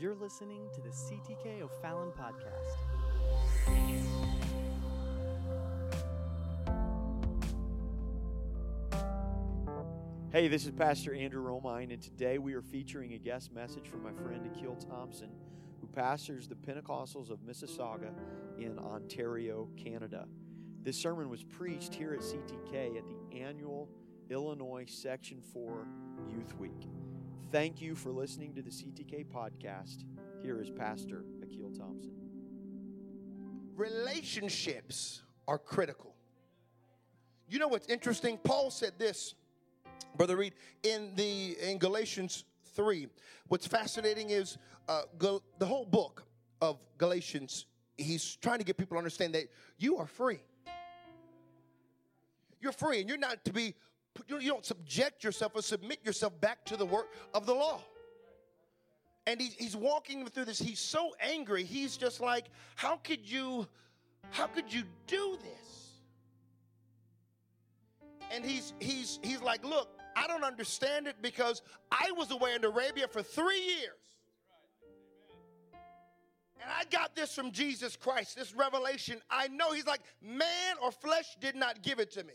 You're listening to the CTK O'Fallon podcast. Hey, this is Pastor Andrew Romine, and today we are featuring a guest message from my friend Akil Thompson, who pastors the Pentecostals of Mississauga in Ontario, Canada. This sermon was preached here at CTK at the annual Illinois Section 4 Youth Week. Thank you for listening to the CTK podcast. Here is Pastor Akil Thompson. Relationships are critical. You know what's interesting? Paul said this, Brother Reed, in the in Galatians 3. What's fascinating is uh, Gal- the whole book of Galatians, he's trying to get people to understand that you are free. You're free, and you're not to be you don't subject yourself or submit yourself back to the work of the law. And he's, he's walking through this. He's so angry. He's just like, how could you, how could you do this? And he's he's he's like, look, I don't understand it because I was away in Arabia for three years. And I got this from Jesus Christ, this revelation. I know he's like, man or flesh did not give it to me.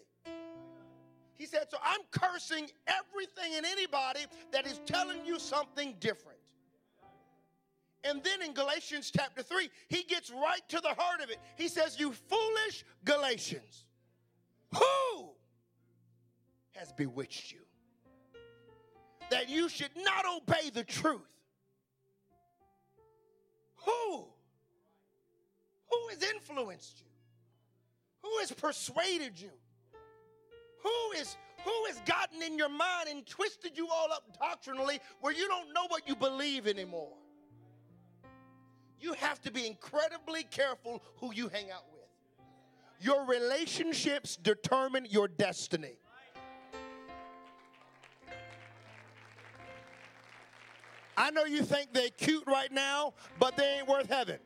He said, So I'm cursing everything and anybody that is telling you something different. And then in Galatians chapter 3, he gets right to the heart of it. He says, You foolish Galatians, who has bewitched you? That you should not obey the truth. Who? Who has influenced you? Who has persuaded you? Who has gotten in your mind and twisted you all up doctrinally where you don't know what you believe anymore? You have to be incredibly careful who you hang out with. Your relationships determine your destiny. I know you think they're cute right now, but they ain't worth heaven.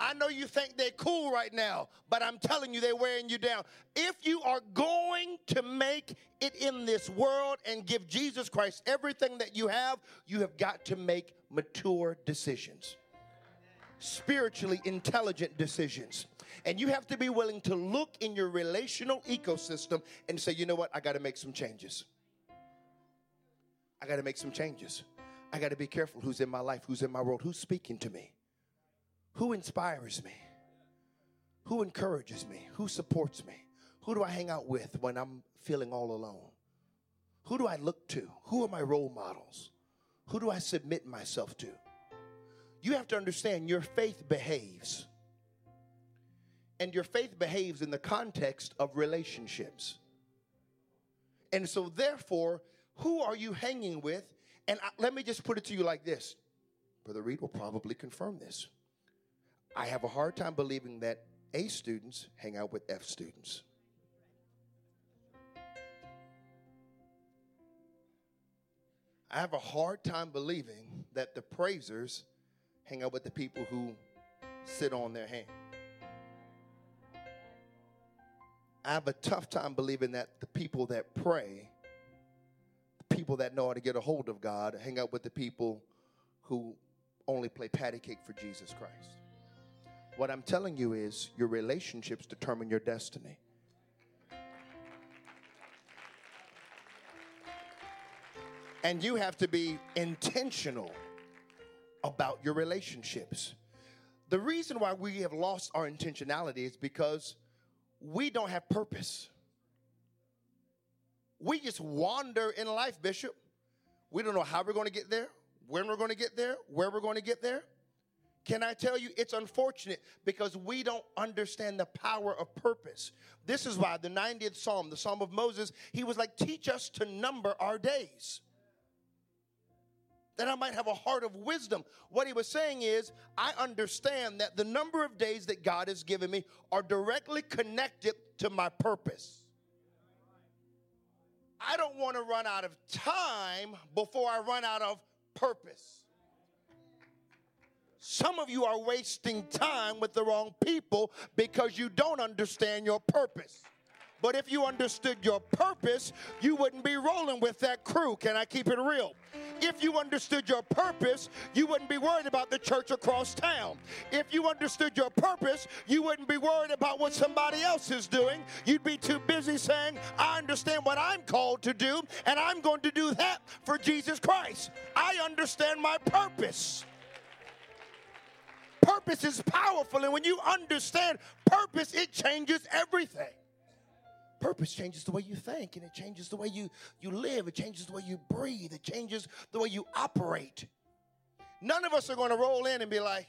I know you think they're cool right now, but I'm telling you, they're wearing you down. If you are going to make it in this world and give Jesus Christ everything that you have, you have got to make mature decisions, spiritually intelligent decisions. And you have to be willing to look in your relational ecosystem and say, you know what, I got to make some changes. I got to make some changes. I got to be careful who's in my life, who's in my world, who's speaking to me. Who inspires me? Who encourages me? Who supports me? Who do I hang out with when I'm feeling all alone? Who do I look to? Who are my role models? Who do I submit myself to? You have to understand your faith behaves. And your faith behaves in the context of relationships. And so, therefore, who are you hanging with? And I, let me just put it to you like this Brother Reed will probably confirm this. I have a hard time believing that A students hang out with F students. I have a hard time believing that the praisers hang out with the people who sit on their hand. I have a tough time believing that the people that pray, the people that know how to get a hold of God, hang out with the people who only play patty cake for Jesus Christ. What I'm telling you is your relationships determine your destiny. And you have to be intentional about your relationships. The reason why we have lost our intentionality is because we don't have purpose. We just wander in life, Bishop. We don't know how we're going to get there, when we're going to get there, where we're going to get there. Can I tell you, it's unfortunate because we don't understand the power of purpose. This is why the 90th Psalm, the Psalm of Moses, he was like, Teach us to number our days. That I might have a heart of wisdom. What he was saying is, I understand that the number of days that God has given me are directly connected to my purpose. I don't want to run out of time before I run out of purpose. Some of you are wasting time with the wrong people because you don't understand your purpose. But if you understood your purpose, you wouldn't be rolling with that crew. Can I keep it real? If you understood your purpose, you wouldn't be worried about the church across town. If you understood your purpose, you wouldn't be worried about what somebody else is doing. You'd be too busy saying, I understand what I'm called to do, and I'm going to do that for Jesus Christ. I understand my purpose. Purpose is powerful, and when you understand purpose, it changes everything. Purpose changes the way you think, and it changes the way you, you live, it changes the way you breathe, it changes the way you operate. None of us are going to roll in and be like,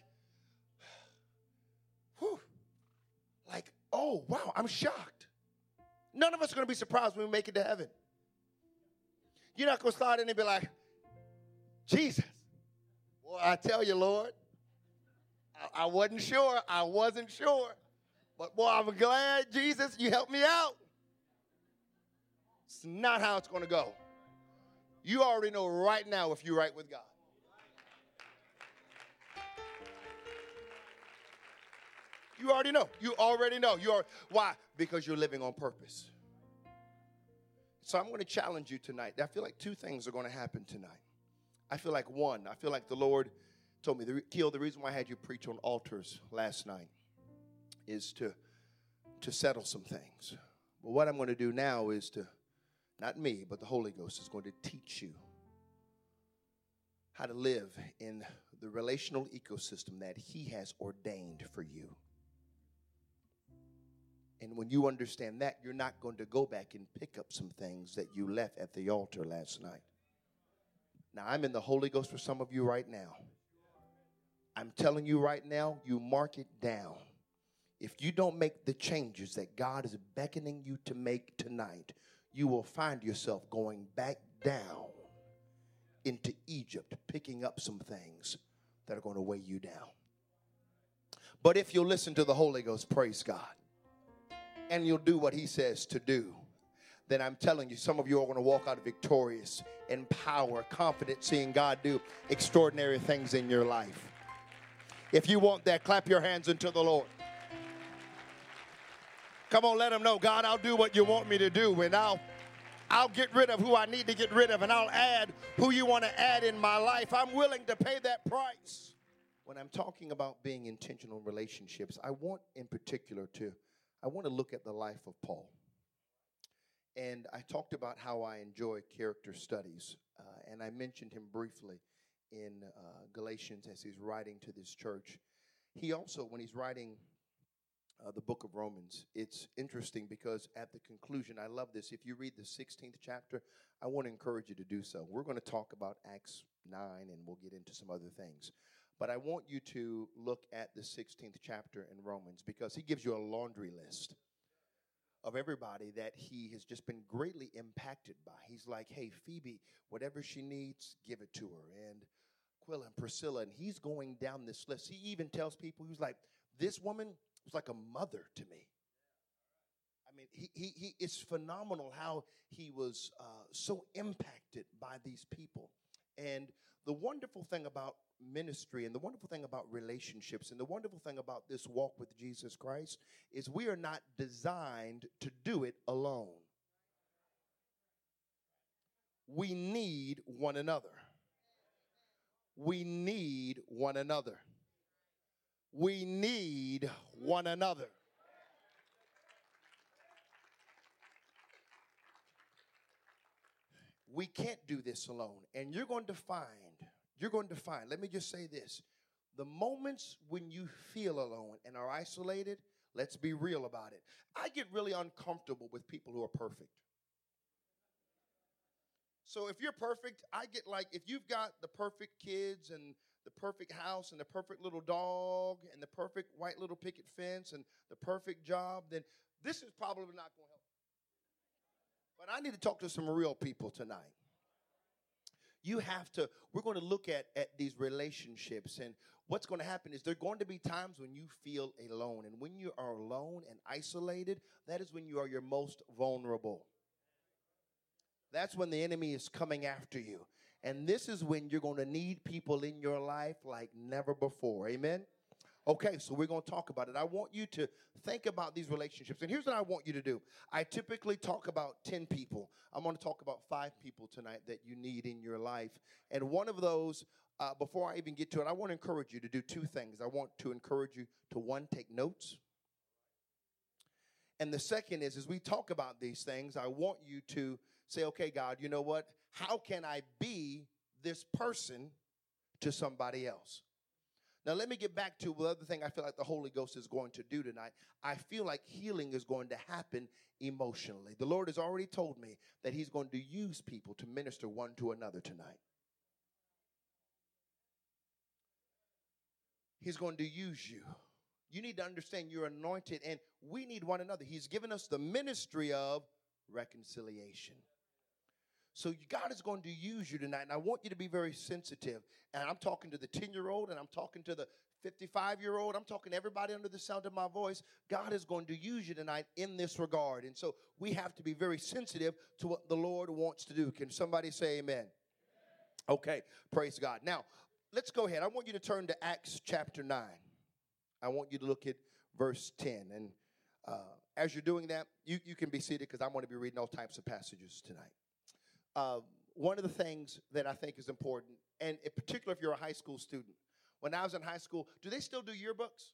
whew, like, oh, wow, I'm shocked. None of us are going to be surprised when we make it to heaven. You're not going to start in and be like, Jesus. Well, I tell you, Lord, I, wasn't sure. I wasn't sure. But boy, I'm glad, Jesus, you helped me out. It's not how it's going to go. You already know right now if you're right with God. You already know. You already know. You are why? Because you're living on purpose. So I'm going to challenge you tonight. I feel like two things are going to happen tonight. I feel like one, I feel like the Lord told me, the, Keel, the reason why I had you preach on altars last night is to, to settle some things. But what I'm going to do now is to, not me, but the Holy Ghost is going to teach you how to live in the relational ecosystem that He has ordained for you. And when you understand that, you're not going to go back and pick up some things that you left at the altar last night. Now, I'm in the Holy Ghost for some of you right now. I'm telling you right now, you mark it down. If you don't make the changes that God is beckoning you to make tonight, you will find yourself going back down into Egypt, picking up some things that are going to weigh you down. But if you'll listen to the Holy Ghost, praise God, and you'll do what He says to do, then I'm telling you, some of you are going to walk out victorious in power, confident, seeing God do extraordinary things in your life. If you want that, clap your hands unto the Lord. Come on, let him know, God, I'll do what you want me to do, and I'll I'll get rid of who I need to get rid of, and I'll add who you want to add in my life. I'm willing to pay that price. When I'm talking about being intentional in relationships, I want in particular to I want to look at the life of Paul. And I talked about how I enjoy character studies, uh, and I mentioned him briefly in uh, Galatians as he's writing to this church. He also, when he's writing uh, the book of Romans, it's interesting because at the conclusion, I love this. If you read the 16th chapter, I want to encourage you to do so. We're going to talk about Acts 9 and we'll get into some other things. But I want you to look at the 16th chapter in Romans because he gives you a laundry list of everybody that he has just been greatly impacted by. He's like, hey, Phoebe, whatever she needs, give it to her. And Aquila and Priscilla, and he's going down this list. He even tells people, he's like, this woman was like a mother to me. I mean, he, he, he it's phenomenal how he was uh, so impacted by these people. And the wonderful thing about ministry and the wonderful thing about relationships and the wonderful thing about this walk with Jesus Christ is we are not designed to do it alone. We need one another. We need one another. We need one another. We can't do this alone. And you're going to find, you're going to find, let me just say this the moments when you feel alone and are isolated, let's be real about it. I get really uncomfortable with people who are perfect. So if you're perfect, I get like, if you've got the perfect kids and the perfect house and the perfect little dog and the perfect white little picket fence and the perfect job, then this is probably not going to help. But I need to talk to some real people tonight. You have to, we're going to look at, at these relationships and what's going to happen is there are going to be times when you feel alone. And when you are alone and isolated, that is when you are your most vulnerable. That's when the enemy is coming after you. And this is when you're going to need people in your life like never before. Amen? Okay, so we're going to talk about it. I want you to think about these relationships. And here's what I want you to do I typically talk about 10 people. I'm going to talk about five people tonight that you need in your life. And one of those, uh, before I even get to it, I want to encourage you to do two things. I want to encourage you to one, take notes. And the second is, as we talk about these things, I want you to say, okay, God, you know what? How can I be this person to somebody else? Now, let me get back to the other thing I feel like the Holy Ghost is going to do tonight. I feel like healing is going to happen emotionally. The Lord has already told me that He's going to use people to minister one to another tonight. He's going to use you. You need to understand you're anointed and we need one another. He's given us the ministry of reconciliation. So God is going to use you tonight, and I want you to be very sensitive. And I'm talking to the 10 year old, and I'm talking to the 55 year old. I'm talking to everybody under the sound of my voice. God is going to use you tonight in this regard. And so we have to be very sensitive to what the Lord wants to do. Can somebody say amen? Okay, praise God. Now, let's go ahead. I want you to turn to Acts chapter 9. I want you to look at verse 10. And uh, as you're doing that, you, you can be seated because I'm going to be reading all types of passages tonight uh, one of the things that I think is important, and in particular if you're a high school student, when I was in high school, do they still do yearbooks?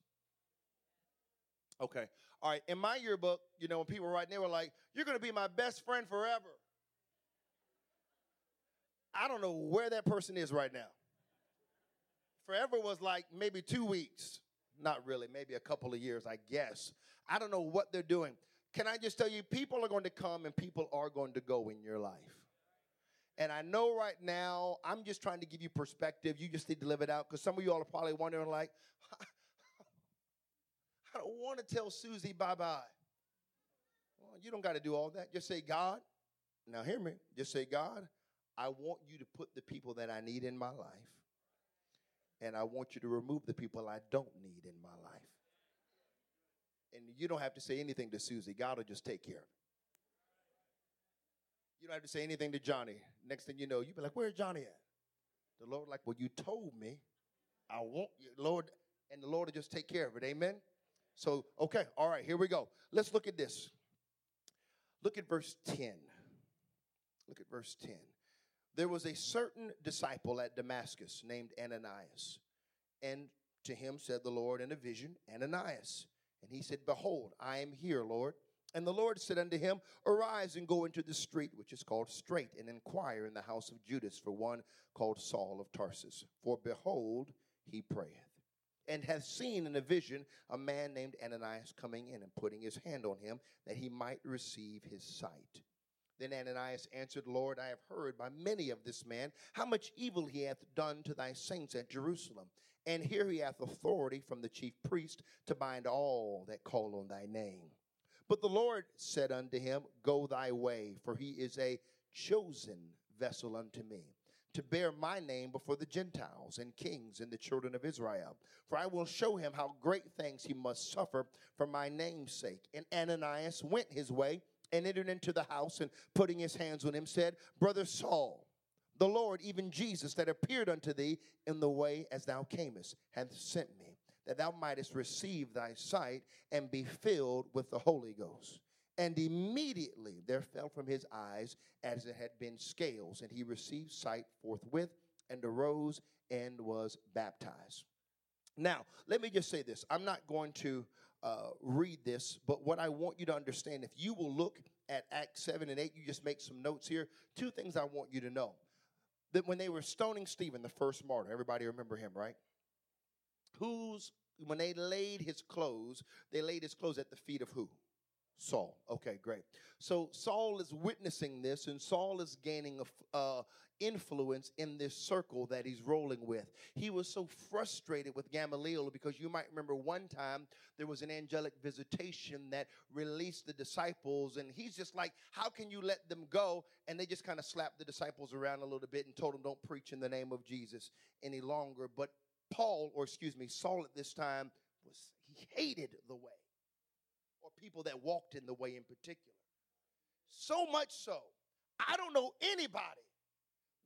Okay. All right. In my yearbook, you know, when people were writing, they were like, You're going to be my best friend forever. I don't know where that person is right now. Forever was like maybe two weeks. Not really, maybe a couple of years, I guess. I don't know what they're doing. Can I just tell you, people are going to come and people are going to go in your life. And I know right now, I'm just trying to give you perspective. You just need to live it out because some of you all are probably wondering, like, I don't want to tell Susie bye bye. Well, you don't got to do all that. Just say, God, now hear me. Just say, God, I want you to put the people that I need in my life, and I want you to remove the people I don't need in my life. And you don't have to say anything to Susie. God will just take care of it. You don't have to say anything to Johnny. Next thing you know, you be like, "Where's Johnny at?" The Lord, like, well, you told me, I want you, Lord, and the Lord will just take care of it. Amen. So, okay, all right, here we go. Let's look at this. Look at verse 10. Look at verse 10. There was a certain disciple at Damascus named Ananias, and to him said the Lord in a vision, Ananias. And he said, Behold, I am here, Lord. And the Lord said unto him, Arise and go into the street which is called Straight, and inquire in the house of Judas for one called Saul of Tarsus. For behold, he prayeth, and hath seen in a vision a man named Ananias coming in and putting his hand on him, that he might receive his sight. Then Ananias answered, Lord, I have heard by many of this man how much evil he hath done to thy saints at Jerusalem. And here he hath authority from the chief priest to bind all that call on thy name. But the Lord said unto him, Go thy way, for he is a chosen vessel unto me, to bear my name before the Gentiles and kings and the children of Israel. For I will show him how great things he must suffer for my name's sake. And Ananias went his way and entered into the house, and putting his hands on him, said, Brother Saul, the Lord, even Jesus, that appeared unto thee in the way as thou camest, hath sent me that thou mightest receive thy sight and be filled with the Holy Ghost. And immediately there fell from his eyes as it had been scales, and he received sight forthwith and arose and was baptized. Now, let me just say this. I'm not going to uh, read this, but what I want you to understand, if you will look at Acts 7 and 8, you just make some notes here. Two things I want you to know. That when they were stoning Stephen, the first martyr, everybody remember him, right? Who's when they laid his clothes, they laid his clothes at the feet of who? Saul. Okay, great. So Saul is witnessing this, and Saul is gaining a, uh, influence in this circle that he's rolling with. He was so frustrated with Gamaliel because you might remember one time there was an angelic visitation that released the disciples, and he's just like, How can you let them go? And they just kind of slapped the disciples around a little bit and told them, Don't preach in the name of Jesus any longer. But Paul, or excuse me, Saul at this time was he hated the way, or people that walked in the way in particular. So much so, I don't know anybody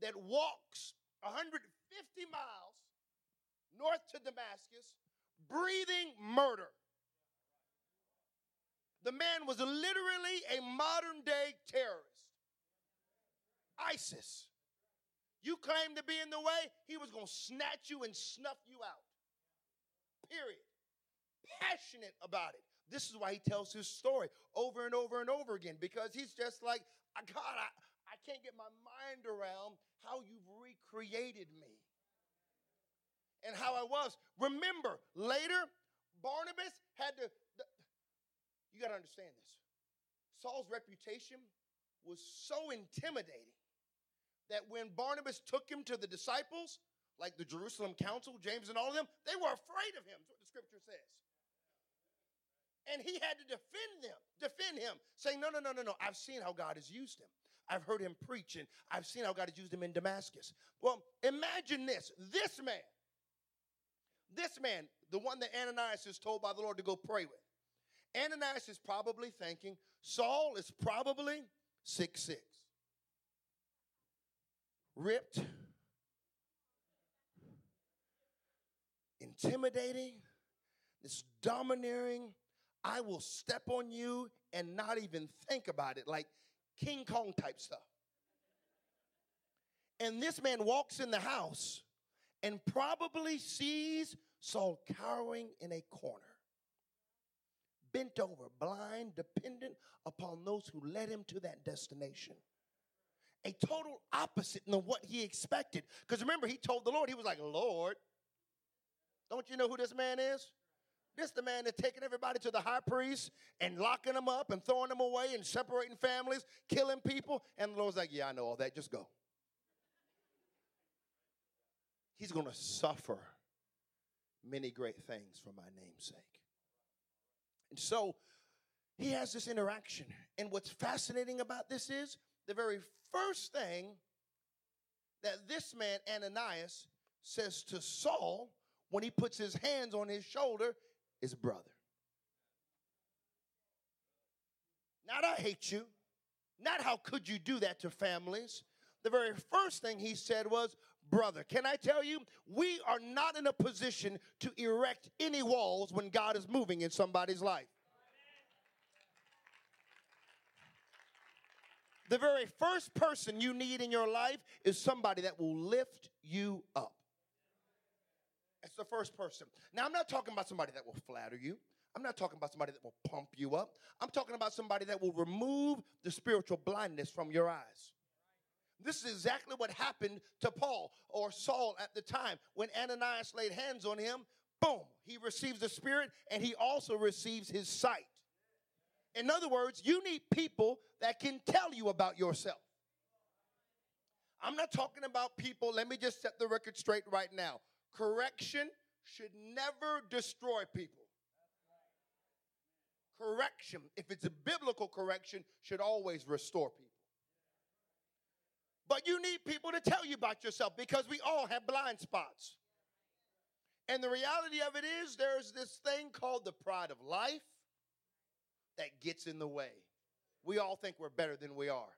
that walks 150 miles north to Damascus, breathing murder. The man was literally a modern day terrorist. ISIS. You claim to be in the way, he was going to snatch you and snuff you out. Period. Passionate about it. This is why he tells his story over and over and over again because he's just like, ah, God, I, I can't get my mind around how you've recreated me and how I was. Remember, later, Barnabas had to, the, you got to understand this. Saul's reputation was so intimidating that when Barnabas took him to the disciples, like the Jerusalem Council, James and all of them, they were afraid of him, is what the scripture says. And he had to defend them, defend him, saying, No, no, no, no, no. I've seen how God has used him. I've heard him preach, and I've seen how God has used him in Damascus. Well, imagine this this man, this man, the one that Ananias is told by the Lord to go pray with. Ananias is probably thinking Saul is probably six six, ripped, intimidating, this domineering. I will step on you and not even think about it, like King Kong type stuff. And this man walks in the house and probably sees Saul cowering in a corner, bent over, blind, dependent upon those who led him to that destination. A total opposite than what he expected. Because remember, he told the Lord, he was like, Lord, don't you know who this man is? This the man that's taking everybody to the high priest and locking them up and throwing them away and separating families, killing people. And the Lord's like, Yeah, I know all that. Just go. He's going to suffer many great things for my name's sake. And so he has this interaction. And what's fascinating about this is the very first thing that this man, Ananias, says to Saul when he puts his hands on his shoulder is brother. Not I hate you. Not how could you do that to families. The very first thing he said was, brother. Can I tell you, we are not in a position to erect any walls when God is moving in somebody's life. The very first person you need in your life is somebody that will lift you up. That's the first person. Now, I'm not talking about somebody that will flatter you. I'm not talking about somebody that will pump you up. I'm talking about somebody that will remove the spiritual blindness from your eyes. This is exactly what happened to Paul or Saul at the time. When Ananias laid hands on him, boom, he receives the Spirit and he also receives his sight. In other words, you need people that can tell you about yourself. I'm not talking about people, let me just set the record straight right now. Correction should never destroy people. Correction, if it's a biblical correction, should always restore people. But you need people to tell you about yourself because we all have blind spots. And the reality of it is, there's this thing called the pride of life that gets in the way. We all think we're better than we are.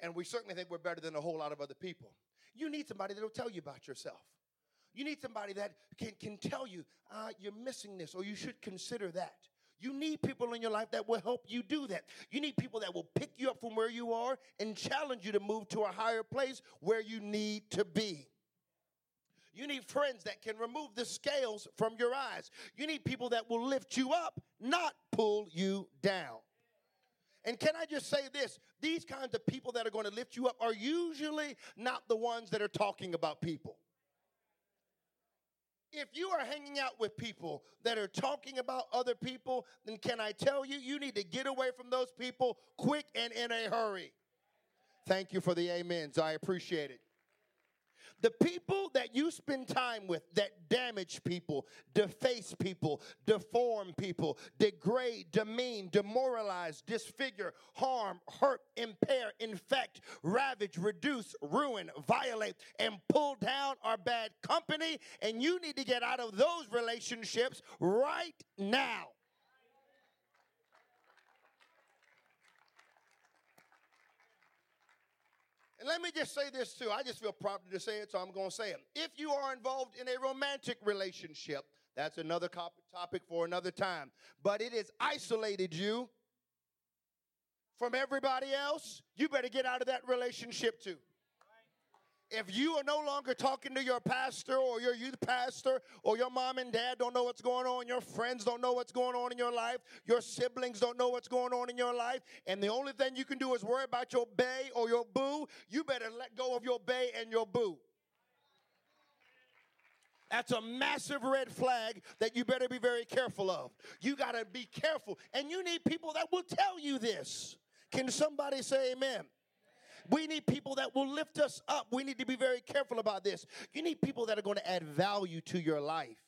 And we certainly think we're better than a whole lot of other people. You need somebody that'll tell you about yourself. You need somebody that can, can tell you uh, you're missing this or you should consider that. You need people in your life that will help you do that. You need people that will pick you up from where you are and challenge you to move to a higher place where you need to be. You need friends that can remove the scales from your eyes. You need people that will lift you up, not pull you down. And can I just say this? These kinds of people that are going to lift you up are usually not the ones that are talking about people if you are hanging out with people that are talking about other people, then can I tell you, you need to get away from those people quick and in a hurry. Thank you for the amens. I appreciate it. The people that you spend time with that damage people, deface people, deform people, degrade, demean, demoralize, disfigure, harm, hurt, impair, infect, ravage, reduce, ruin, violate, and pull down are bad company, and you need to get out of those relationships right now. Let me just say this too. I just feel prompted to say it, so I'm going to say it. If you are involved in a romantic relationship, That's another topic for another time. But it has isolated you from everybody else. You better get out of that relationship too. If you are no longer talking to your pastor or your youth pastor or your mom and dad don't know what's going on, your friends don't know what's going on in your life, your siblings don't know what's going on in your life, and the only thing you can do is worry about your bay or your boo, you better let go of your bay and your boo. That's a massive red flag that you better be very careful of. You got to be careful. And you need people that will tell you this. Can somebody say amen? We need people that will lift us up. We need to be very careful about this. You need people that are going to add value to your life.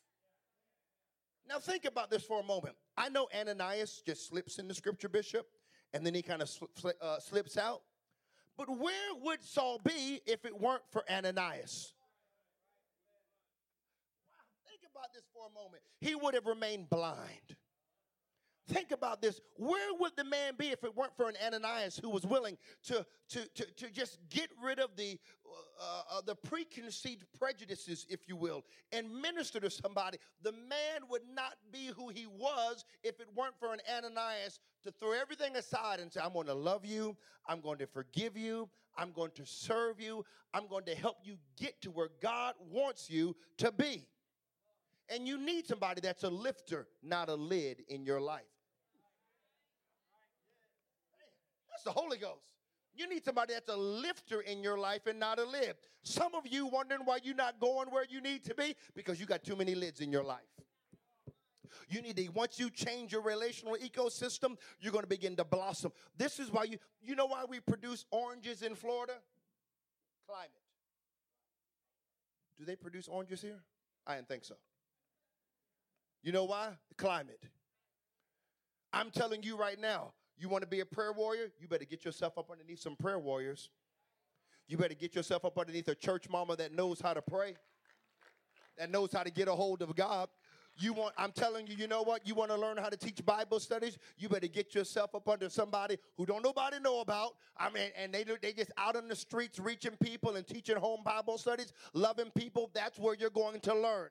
Now, think about this for a moment. I know Ananias just slips in the scripture, Bishop, and then he kind of sl- uh, slips out. But where would Saul be if it weren't for Ananias? Wow, think about this for a moment. He would have remained blind. Think about this. Where would the man be if it weren't for an Ananias who was willing to, to, to, to just get rid of the, uh, uh, the preconceived prejudices, if you will, and minister to somebody? The man would not be who he was if it weren't for an Ananias to throw everything aside and say, I'm going to love you, I'm going to forgive you, I'm going to serve you, I'm going to help you get to where God wants you to be. And you need somebody that's a lifter, not a lid in your life. That's the Holy Ghost. You need somebody that's a lifter in your life and not a lid. Some of you wondering why you're not going where you need to be because you got too many lids in your life. You need to, once you change your relational ecosystem, you're going to begin to blossom. This is why you, you know why we produce oranges in Florida? Climate. Do they produce oranges here? I didn't think so. You know why? Climate. I'm telling you right now, you want to be a prayer warrior? You better get yourself up underneath some prayer warriors. You better get yourself up underneath a church mama that knows how to pray, that knows how to get a hold of God. You want, I'm telling you, you know what? You want to learn how to teach Bible studies? You better get yourself up under somebody who don't nobody know about. I mean, and they they just out on the streets reaching people and teaching home Bible studies, loving people. That's where you're going to learn.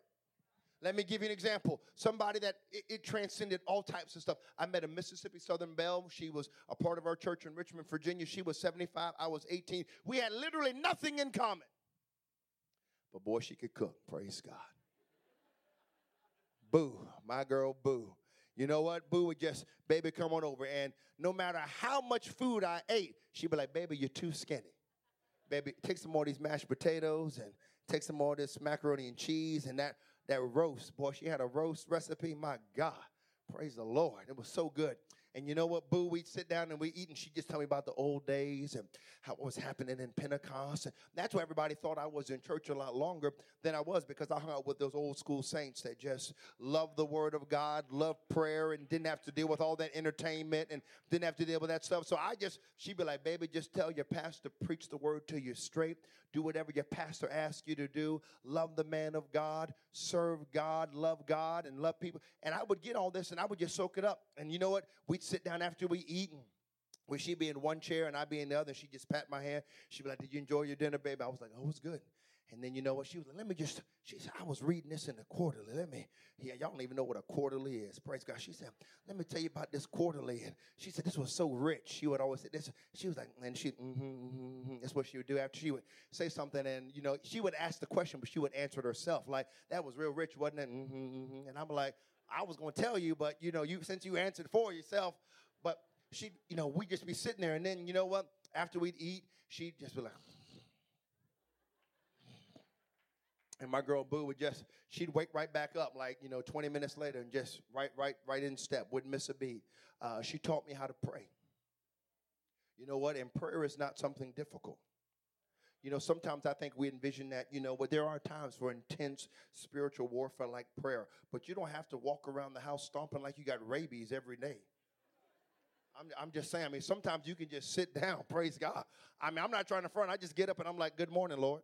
Let me give you an example. Somebody that it, it, transcended all types of stuff. I met a Mississippi Southern Belle. She was a part of our church in Richmond, Virginia. She was 75. I was 18. We had literally nothing in common. But boy, she could cook. Praise God. Boo, my girl, Boo. You know what? Boo would just, baby, come on over. And no matter how much food I ate, she'd be like, baby, you're too skinny. Baby, take some more of these mashed potatoes and take some more of this macaroni and cheese and that that roast. Boy, she had a roast recipe. My God. Praise the Lord. It was so good. And you know what, Boo? We'd sit down and we eat, and she'd just tell me about the old days and how what was happening in Pentecost. And that's why everybody thought I was in church a lot longer than I was because I hung out with those old school saints that just loved the Word of God, loved prayer, and didn't have to deal with all that entertainment and didn't have to deal with that stuff. So I just, she'd be like, baby, just tell your pastor, preach the Word to you straight. Do whatever your pastor asks you to do. Love the man of God, serve God, love God, and love people. And I would get all this and I would just soak it up. And you know what? We'd sit down after we eat and where she'd be in one chair and I'd be in the other, and she'd just pat my hand. She'd be like, Did you enjoy your dinner, baby? I was like, Oh, it was good. And then you know what? She was like, let me just, she said, I was reading this in the quarterly. Let me, yeah, y'all don't even know what a quarterly is. Praise God. She said, let me tell you about this quarterly. And she said, this was so rich. She would always say this. She was like, and she, mm-hmm, mm-hmm, mm-hmm. that's what she would do after she would say something. And, you know, she would ask the question, but she would answer it herself. Like, that was real rich, wasn't it? Mm-hmm, mm-hmm. And I'm like, I was going to tell you, but, you know, you since you answered for yourself. But she, you know, we'd just be sitting there. And then, you know what? After we'd eat, she'd just be like, And my girl Boo would just, she'd wake right back up like, you know, 20 minutes later and just right, right, right in step, wouldn't miss a beat. Uh, she taught me how to pray. You know what? And prayer is not something difficult. You know, sometimes I think we envision that, you know, but there are times for intense spiritual warfare like prayer, but you don't have to walk around the house stomping like you got rabies every day. I'm, I'm just saying, I mean, sometimes you can just sit down, praise God. I mean, I'm not trying to front, I just get up and I'm like, good morning, Lord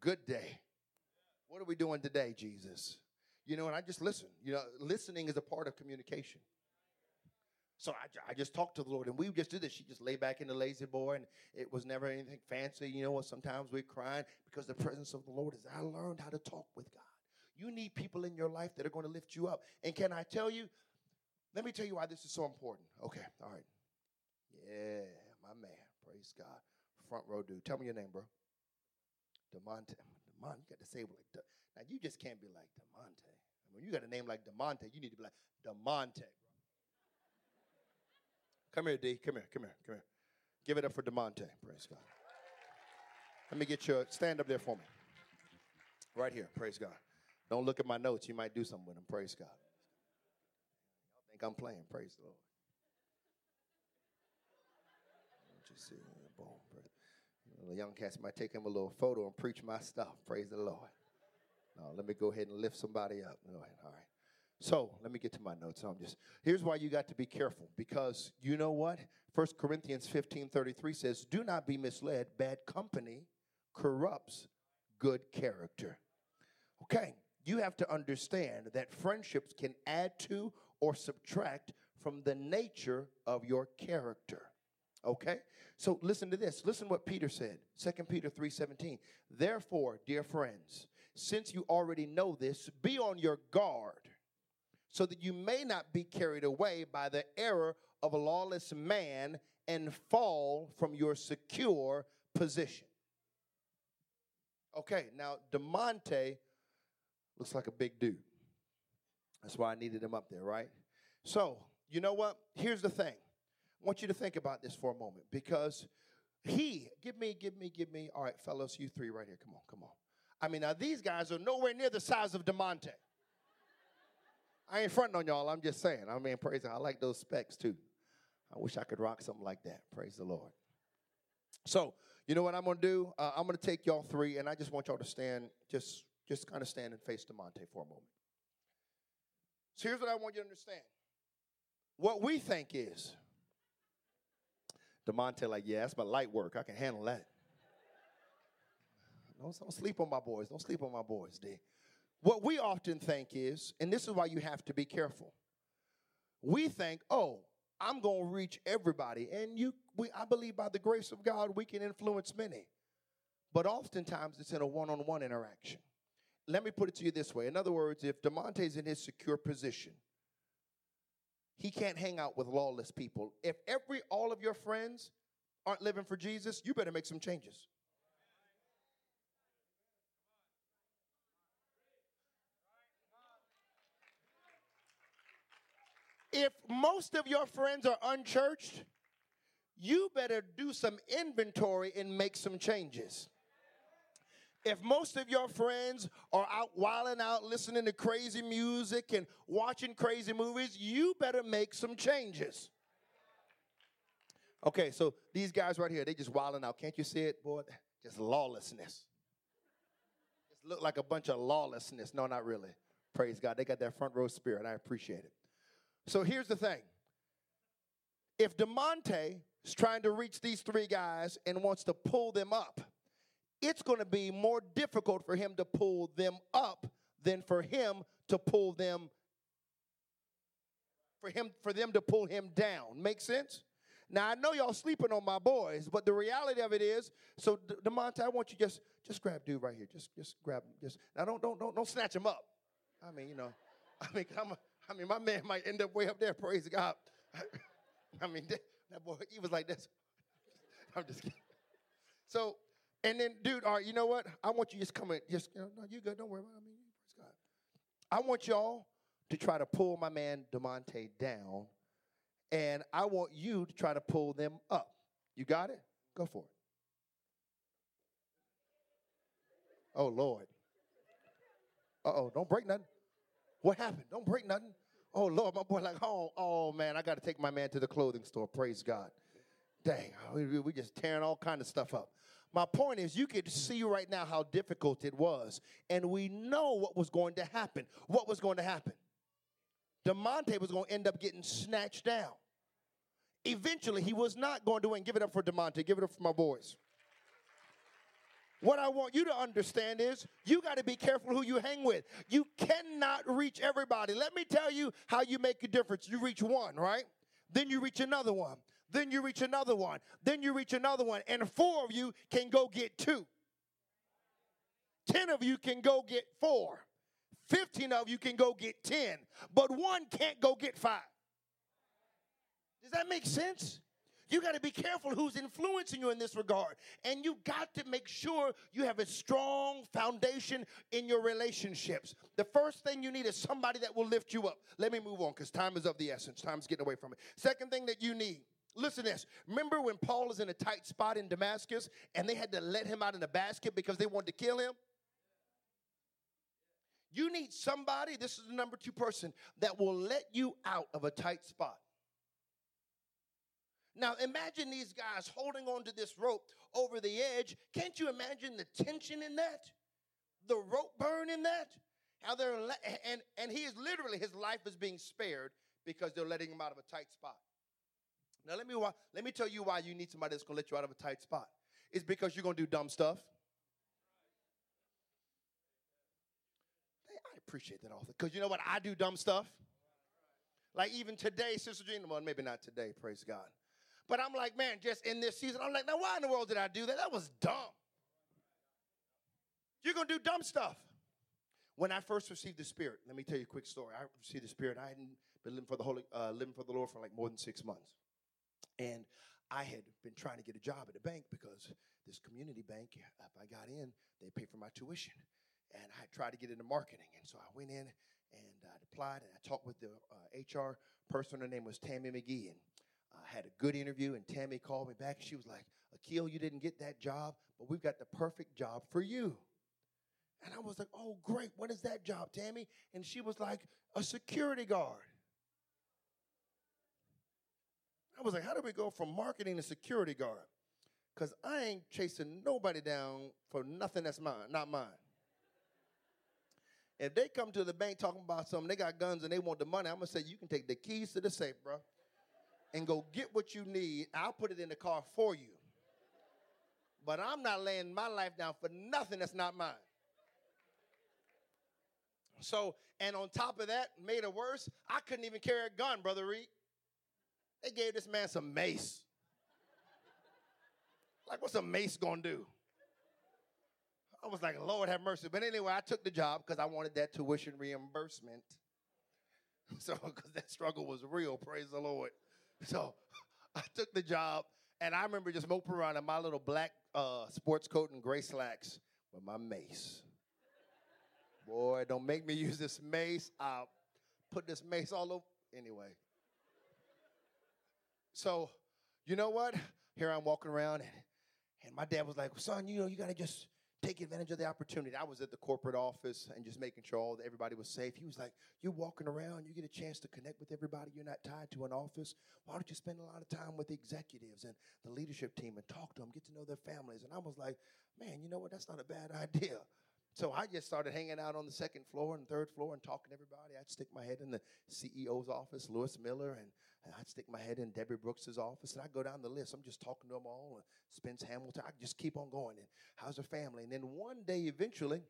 good day. What are we doing today, Jesus? You know, and I just listen. You know, listening is a part of communication. So I, I just talked to the Lord, and we just did this. She just lay back in the La-Z-Boy, and it was never anything fancy. You know what? Sometimes we're crying because the presence of the Lord is. I learned how to talk with God. You need people in your life that are going to lift you up. And can I tell you? Let me tell you why this is so important. Okay, all right. Yeah, my man. Praise God. Front row dude. Tell me your name, bro. Demonte. Demonte. You got to say it like De- now. You just can't be like Demonte. When you got a name like Demonte, you need to be like Demonte. Come here, D. Come here. Come here. Come here. Give it up for Demonte. Praise God. Let me get your stand up there for me. Right here. Praise God. Don't look at my notes. You might do something with them. Praise God. Y'all think I'm playing. Praise the Lord. What you see? The young cats might take him a little photo and preach my stuff. Praise the Lord. Now, let me go ahead and lift somebody up. Go ahead. All right. So let me get to my notes. I'm just here's why you got to be careful because you know what? First Corinthians 15 33 says, Do not be misled. Bad company corrupts good character. Okay, you have to understand that friendships can add to or subtract from the nature of your character. Okay? So listen to this. Listen what Peter said. 2 Peter 3:17. Therefore, dear friends, since you already know this, be on your guard so that you may not be carried away by the error of a lawless man and fall from your secure position. Okay, now DeMonte looks like a big dude. That's why I needed him up there, right? So, you know what? Here's the thing. I want you to think about this for a moment because he, give me, give me, give me. All right, fellas, you three right here. Come on, come on. I mean, now these guys are nowhere near the size of DeMonte. I ain't fronting on y'all. I'm just saying. I mean, praise God. I like those specs too. I wish I could rock something like that. Praise the Lord. So, you know what I'm going to do? Uh, I'm going to take y'all three, and I just want y'all to stand, just, just kind of stand and face DeMonte for a moment. So here's what I want you to understand. What we think is, DeMonte, like, yeah, that's my light work. I can handle that. Don't, don't sleep on my boys. Don't sleep on my boys, D. What we often think is, and this is why you have to be careful. We think, oh, I'm going to reach everybody. And you, we, I believe by the grace of God, we can influence many. But oftentimes it's in a one on one interaction. Let me put it to you this way. In other words, if DeMonte's in his secure position, he can't hang out with lawless people. If every all of your friends aren't living for Jesus, you better make some changes. if most of your friends are unchurched, you better do some inventory and make some changes. If most of your friends are out wilding out, listening to crazy music and watching crazy movies, you better make some changes. Okay, so these guys right here, they just wilding out. Can't you see it, boy? Just lawlessness. Just look like a bunch of lawlessness. No, not really. Praise God. They got that front row spirit. I appreciate it. So here's the thing. If DeMonte is trying to reach these three guys and wants to pull them up, it's going to be more difficult for him to pull them up than for him to pull them for him for them to pull him down. Make sense? Now I know y'all sleeping on my boys, but the reality of it is, so DeMonte, I want you just just grab dude right here. Just just grab him. Just now don't don't don't don't snatch him up. I mean, you know, I mean, I mean, my man might end up way up there. Praise God. I mean, that, that boy, he was like this. I'm just kidding. So, and then, dude, all right, you know what? I want you just come in. Just, you know, no, you good. Don't worry about it. I mean, praise God. I want y'all to try to pull my man DeMonte down, and I want you to try to pull them up. You got it? Go for it. Oh, Lord. Uh oh, don't break nothing. What happened? Don't break nothing. Oh Lord, my boy, like, oh, oh man, I got to take my man to the clothing store. Praise God. Dang, we, we just tearing all kind of stuff up. My point is, you could see right now how difficult it was, and we know what was going to happen. What was going to happen? DeMonte was going to end up getting snatched down. Eventually, he was not going to win. Give it up for DeMonte. Give it up for my boys. What I want you to understand is you got to be careful who you hang with. You cannot reach everybody. Let me tell you how you make a difference. You reach one, right? Then you reach another one. Then you reach another one. Then you reach another one. And four of you can go get two. Ten of you can go get four. 15 of you can go get 10, but one can't go get five. Does that make sense? You got to be careful who's influencing you in this regard. And you got to make sure you have a strong foundation in your relationships. The first thing you need is somebody that will lift you up. Let me move on because time is of the essence. Time's getting away from it. Second thing that you need. Listen to this. Remember when Paul is in a tight spot in Damascus and they had to let him out in a basket because they wanted to kill him? You need somebody, this is the number two person, that will let you out of a tight spot. Now, imagine these guys holding onto this rope over the edge. Can't you imagine the tension in that? The rope burn in that? How they're and and he is literally his life is being spared because they're letting him out of a tight spot. Now let me let me tell you why you need somebody that's to let you out of a tight spot. It's because you're to do dumb stuff. I appreciate that author because you know what I do dumb stuff. Like even today, Sister Gina, well, maybe not today, praise God. But I'm like, man, just in this season, I'm like, now why in the world did I do that? That was dumb. You're gonna do dumb stuff. When I first received the Spirit, let me tell you a quick story. I received the Spirit. I hadn't been living for the Holy, uh, living for the Lord for like more than six months, and I had been trying to get a job at a bank because this community bank, if I got in, they pay for my tuition, and I tried to get into marketing, and so I went in and I applied, and I talked with the uh, HR person. Her name was Tammy McGee, and I had a good interview, and Tammy called me back. She was like, Akil, you didn't get that job, but we've got the perfect job for you. And I was like, oh, great. What is that job, Tammy? And she was like, a security guard. I was like, how do we go from marketing to security guard? Because I ain't chasing nobody down for nothing that's mine, not mine. If they come to the bank talking about something, they got guns and they want the money, I'm to say, you can take the keys to the safe, bro and go get what you need. I'll put it in the car for you. But I'm not laying my life down for nothing that's not mine. So, and on top of that, made it worse, I couldn't even carry a gun, Brother Reed. They gave this man some mace. Like, what's a mace gonna do? I was like, Lord have mercy. But anyway, I took the job because I wanted that tuition reimbursement. So, because that struggle was real, praise the Lord. So I took the job, and I remember just moping around in my little black uh, sports coat and gray slacks with my mace. Boy, don't make me use this mace. I'll put this mace all over. Anyway. So, you know what? Here I'm walking around, and, and my dad was like, son, you know, you got to just take advantage of the opportunity. I was at the corporate office and just making sure all everybody was safe. He was like, You're walking around, you get a chance to connect with everybody. You're not tied to an office. Why don't you spend a lot of time with the executives and the leadership team and talk to them, get to know their families? And I was like, Man, you know what? That's not a bad idea. So I just started hanging out on the second floor and third floor and talking to everybody. I'd stick my head in the CEO's office, Lewis Miller, and I'd stick my head in Debbie Brooks's office, and I'd go down the list. I'm just talking to them all, and Spence Hamilton. I just keep on going. And how's her family? And then one day, eventually,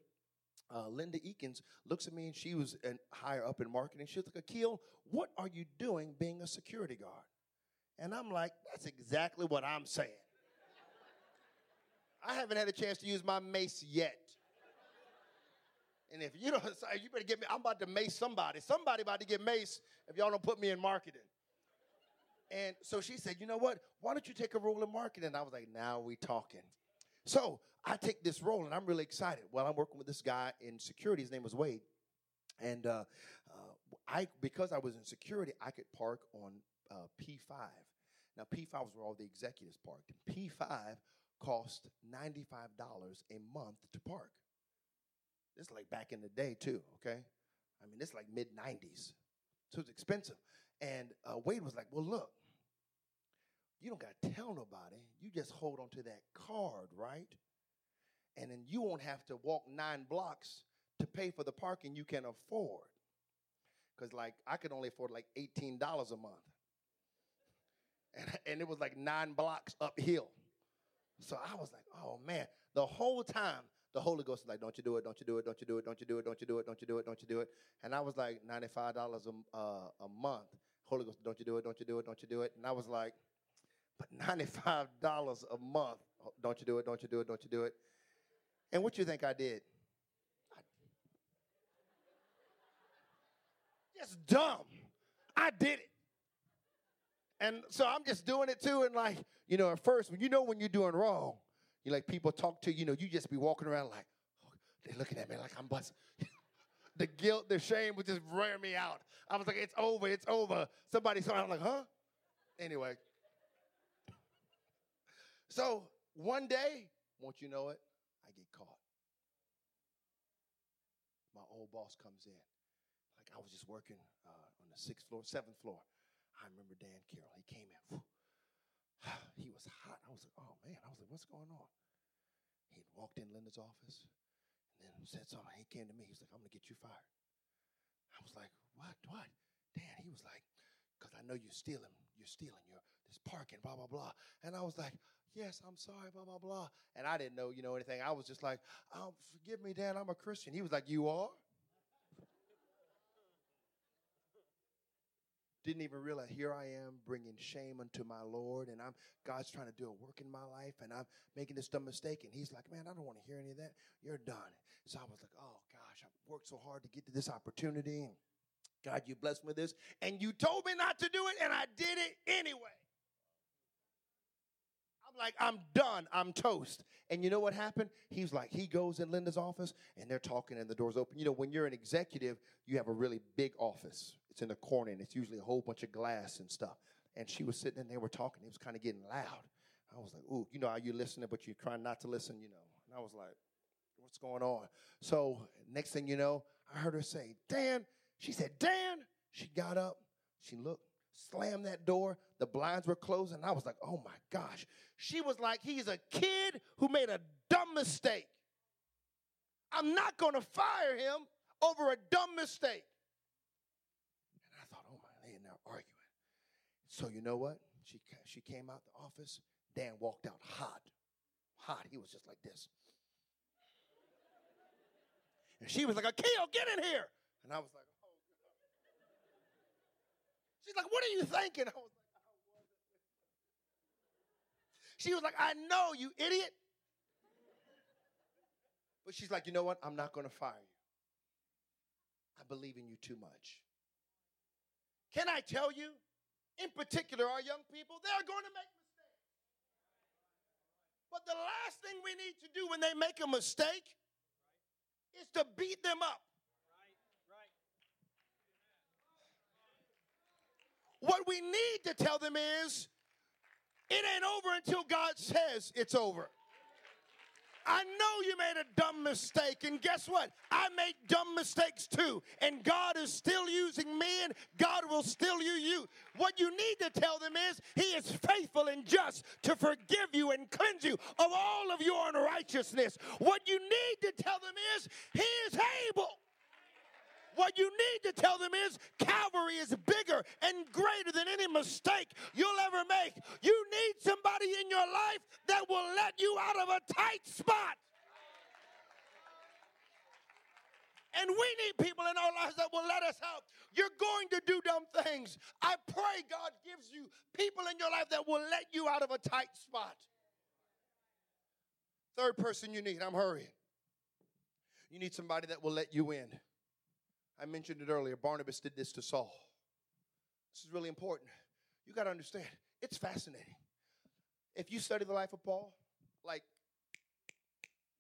uh, Linda Eakins looks at me, and she was an, higher up in marketing. She was like, Akil, what are you doing being a security guard? And I'm like, that's exactly what I'm saying. I haven't had a chance to use my mace yet. And if you don't, you better get me. I'm about to mace somebody. Somebody about to get mace if y'all don't put me in marketing. And so she said, you know what? Why don't you take a role in marketing? And I was like, now we talking. So I take this role, and I'm really excited. Well, I'm working with this guy in security. His name was Wade, and uh, uh, I because I was in security, I could park on uh, P5. Now P5 was where all the executives parked. And P5 cost $95 a month to park. This is like back in the day, too, okay? I mean, this is like mid 90s. So it's expensive. And uh, Wade was like, Well, look, you don't got to tell nobody. You just hold on to that card, right? And then you won't have to walk nine blocks to pay for the parking you can afford. Because, like, I could only afford like $18 a month. And, and it was like nine blocks uphill. So I was like, oh man. The whole time, the Holy Ghost was like, don't you do it, don't you do it, don't you do it, don't you do it, don't you do it, don't you do it, don't you do it. And I was like, $95 a, uh, a month. Holy Ghost, don't you do it, don't you do it, don't you do it. And I was like, but $95 a month, don't you do it, don't you do it, don't you do it. And what you think I did? Just dumb. I did it. And so I'm just doing it too. And like, you know, at first, when you know when you're doing wrong, you like people talk to you, you know, you just be walking around like, oh, they're looking at me like I'm busting. the guilt, the shame would just wear me out. I was like, it's over, it's over. Somebody saw I'm like, huh? Anyway. So one day, won't you know it? I get caught. My old boss comes in. Like I was just working uh, on the sixth floor, seventh floor. I remember Dan Carroll. He came in. Whew. He was hot. I was like, oh man. I was like, what's going on? He walked in Linda's office and then said something. He came to me. He's like, I'm gonna get you fired. I was like, what? What? Dan, he was like, because I know you're stealing, you're stealing your this parking, blah, blah, blah. And I was like, yes, I'm sorry, blah, blah, blah. And I didn't know, you know, anything. I was just like, oh, forgive me, Dan, I'm a Christian. He was like, you are? Didn't even realize here I am bringing shame unto my Lord, and I'm God's trying to do a work in my life, and I'm making this dumb mistake. And He's like, Man, I don't want to hear any of that. You're done. So I was like, Oh gosh, I worked so hard to get to this opportunity. And God, you blessed me with this, and you told me not to do it, and I did it anyway. I'm like, I'm done. I'm toast. And you know what happened? He's like, he goes in Linda's office and they're talking and the door's open. You know, when you're an executive, you have a really big office. It's in the corner and it's usually a whole bunch of glass and stuff. And she was sitting in there, we're talking. It was kind of getting loud. I was like, ooh, you know how you're listening, but you're trying not to listen, you know. And I was like, what's going on? So next thing you know, I heard her say, Dan. She said, Dan. She got up. She looked slammed that door. The blinds were closing. I was like, oh my gosh. She was like, he's a kid who made a dumb mistake. I'm not going to fire him over a dumb mistake. And I thought, oh my, they are now arguing. So you know what? She, she came out the office. Dan walked out hot. Hot. He was just like this. And she was like, Akil, get in here. And I was like, "Oh." She's like, What are you thinking? I was like, I. She was like, I know, you idiot. But she's like, You know what? I'm not going to fire you. I believe in you too much. Can I tell you, in particular, our young people, they're going to make mistakes. But the last thing we need to do when they make a mistake is to beat them up. What we need to tell them is it ain't over until God says it's over. I know you made a dumb mistake, and guess what? I make dumb mistakes too, and God is still using me, and God will still use you. What you need to tell them is He is faithful and just to forgive you and cleanse you of all of your unrighteousness. What you need to tell them is He is able. What you need to tell them is Calvary is bigger and greater than any mistake you'll ever make. You need somebody in your life that will let you out of a tight spot. And we need people in our lives that will let us out. You're going to do dumb things. I pray God gives you people in your life that will let you out of a tight spot. Third person you need, I'm hurrying. You need somebody that will let you in. I mentioned it earlier. Barnabas did this to Saul. This is really important. You got to understand, it's fascinating. If you study the life of Paul, like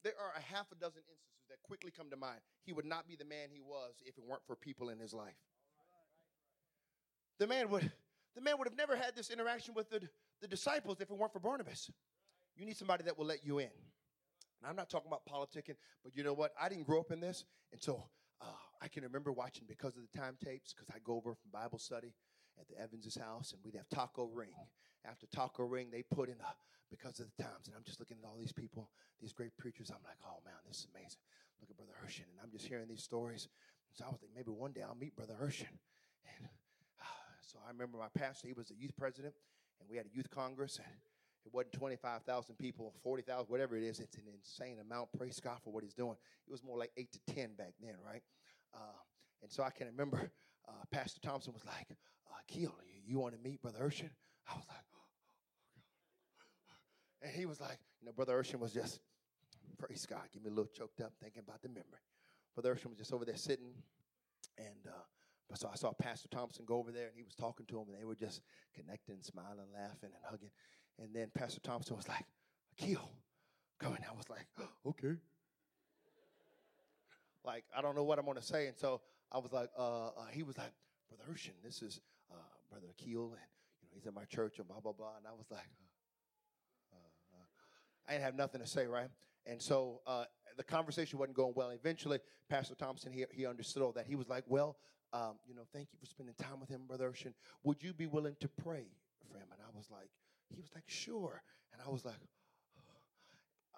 there are a half a dozen instances that quickly come to mind. He would not be the man he was if it weren't for people in his life. The man would the man would have never had this interaction with the, the disciples if it weren't for Barnabas. You need somebody that will let you in. And I'm not talking about politicking, but you know what? I didn't grow up in this, uh, I can remember watching because of the time tapes, because I go over from Bible study at the Evans' house, and we'd have taco ring. After taco ring, they put in a because of the times, and I'm just looking at all these people, these great preachers. I'm like, oh man, this is amazing. Look at Brother Urshan, and I'm just hearing these stories. So I was like, maybe one day I'll meet Brother Urshan. And uh, so I remember my pastor; he was the youth president, and we had a youth congress, and it wasn't 25,000 people, 40,000, whatever it is. It's an insane amount. Praise God for what he's doing. It was more like 8 to 10 back then, right? Uh, and so I can remember uh, Pastor Thompson was like, uh, Keel, you, you want to meet Brother Urshan? I was like, oh, and he was like, you know, Brother Urshan was just, praise God, give me a little choked up thinking about the memory. Brother Urshan was just over there sitting, and uh, So I saw Pastor Thompson go over there and he was talking to him and they were just connecting, smiling, laughing, and hugging. And then Pastor Thompson was like, Akil, come and I was like, okay. Like, I don't know what I'm going to say. And so I was like, uh, uh, he was like, Brother Urshan, this is uh, Brother Akil, and you know, he's in my church and blah, blah, blah. And I was like, uh, uh, I didn't have nothing to say, right? And so uh, the conversation wasn't going well. Eventually, Pastor Thompson, he, he understood all that. He was like, well, um, you know, thank you for spending time with him, Brother Urshan. Would you be willing to pray for him? And I was like, he was like, sure. And I was like,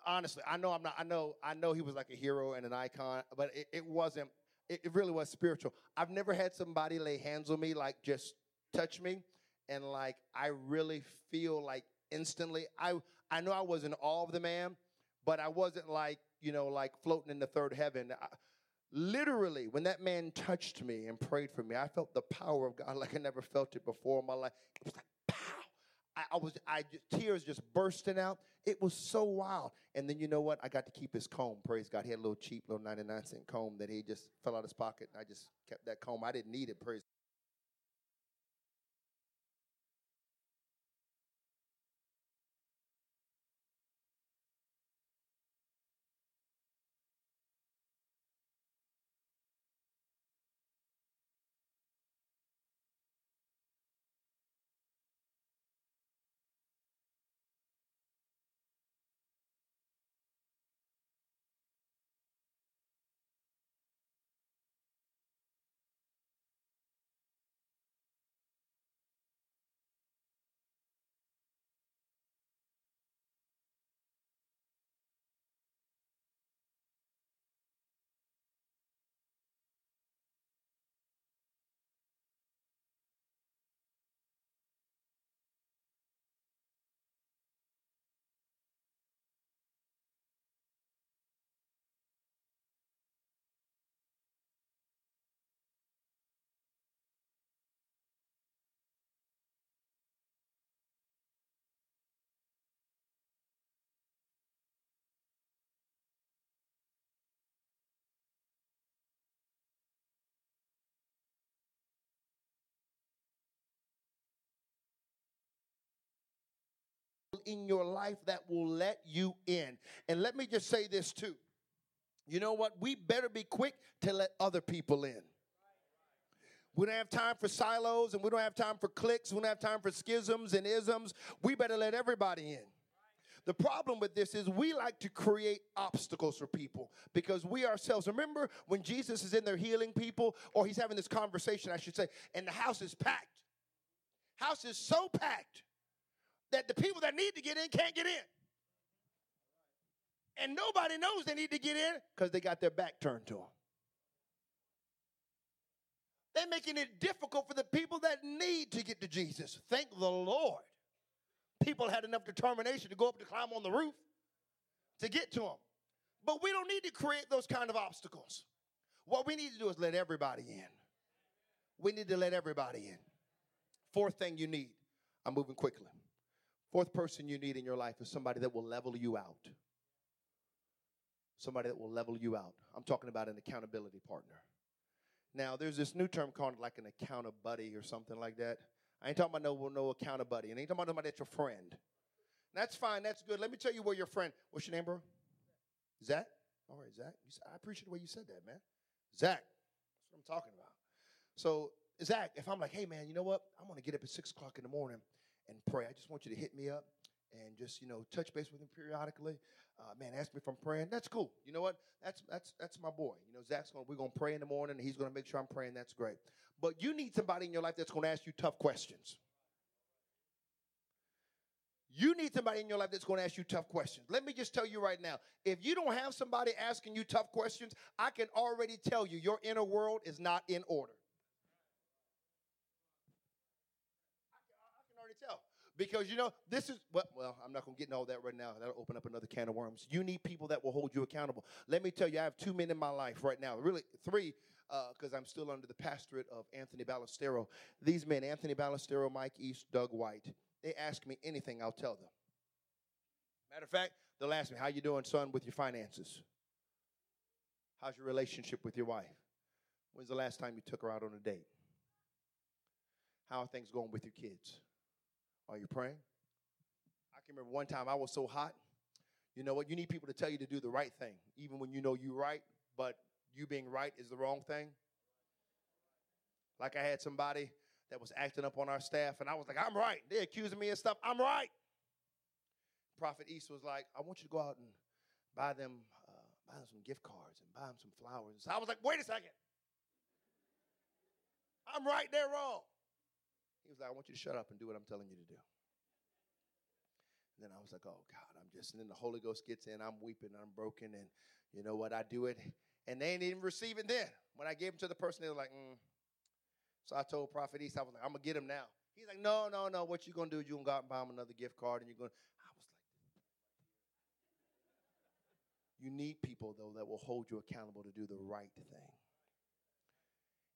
honestly, I know I'm not, I know, I know he was like a hero and an icon, but it, it wasn't, it, it really was spiritual. I've never had somebody lay hands on me, like just touch me. And like, I really feel like instantly, I, I know I was in awe of the man, but I wasn't like, you know, like floating in the third heaven. I, literally, when that man touched me and prayed for me, I felt the power of God like I never felt it before in my life. It was like, pow. I, I was, I just, tears just bursting out. It was so wild. And then you know what? I got to keep his comb. Praise God. He had a little cheap, little 99 cent comb that he just fell out of his pocket. And I just kept that comb. I didn't need it. Praise in your life that will let you in. And let me just say this too. You know what? We better be quick to let other people in. We don't have time for silos and we don't have time for cliques. We don't have time for schisms and isms. We better let everybody in. The problem with this is we like to create obstacles for people because we ourselves, remember when Jesus is in there healing people, or he's having this conversation, I should say, and the house is packed. House is so packed that the people that need to get in can't get in. And nobody knows they need to get in because they got their back turned to them. They're making it difficult for the people that need to get to Jesus. Thank the Lord. People had enough determination to go up to climb on the roof to get to him. But we don't need to create those kind of obstacles. What we need to do is let everybody in. We need to let everybody in. Fourth thing you need, I'm moving quickly. Fourth person you need in your life is somebody that will level you out. Somebody that will level you out. I'm talking about an accountability partner. Now, there's this new term called like an account buddy or something like that. I ain't talking about no, no account buddy. And I ain't talking about somebody that's your friend. That's fine. That's good. Let me tell you where your friend. What's your name, bro? Zach. All right, Zach. I appreciate the way you said that, man. Zach. That's what I'm talking about. So, Zach, if I'm like, hey, man, you know what? I'm going to get up at six o'clock in the morning and pray. I just want you to hit me up and just you know touch base with him periodically. Uh, man, ask me if I'm praying. That's cool. You know what? That's that's that's my boy. You know, Zach's going. We're going to pray in the morning, and he's going to make sure I'm praying. That's great. But you need somebody in your life that's going to ask you tough questions. You need somebody in your life that's going to ask you tough questions. Let me just tell you right now if you don't have somebody asking you tough questions, I can already tell you your inner world is not in order. Because you know, this is well, well, I'm not gonna get into all that right now. That'll open up another can of worms. You need people that will hold you accountable. Let me tell you, I have two men in my life right now, really three, because uh, I'm still under the pastorate of Anthony Ballestero. These men, Anthony Ballestero, Mike East, Doug White, they ask me anything, I'll tell them. Matter of fact, they'll ask me, How you doing, son, with your finances? How's your relationship with your wife? When's the last time you took her out on a date? How are things going with your kids? Are you praying? I can remember one time I was so hot. You know what? You need people to tell you to do the right thing, even when you know you're right, but you being right is the wrong thing. Like I had somebody that was acting up on our staff, and I was like, I'm right. They're accusing me of stuff. I'm right. Prophet East was like, I want you to go out and buy them, uh, buy them some gift cards and buy them some flowers. So I was like, wait a second. I'm right, they're wrong. He was like, I want you to shut up and do what I'm telling you to do. And then I was like, oh God, I'm just, and then the Holy Ghost gets in, I'm weeping, I'm broken, and you know what, I do it. And they didn't even receive it then. When I gave them to the person, they were like, mm. So I told Prophet East, I was like, I'm gonna get him now. He's like, no, no, no. What you gonna do you gonna go out and buy him another gift card, and you're gonna. I was like, you need people though that will hold you accountable to do the right thing.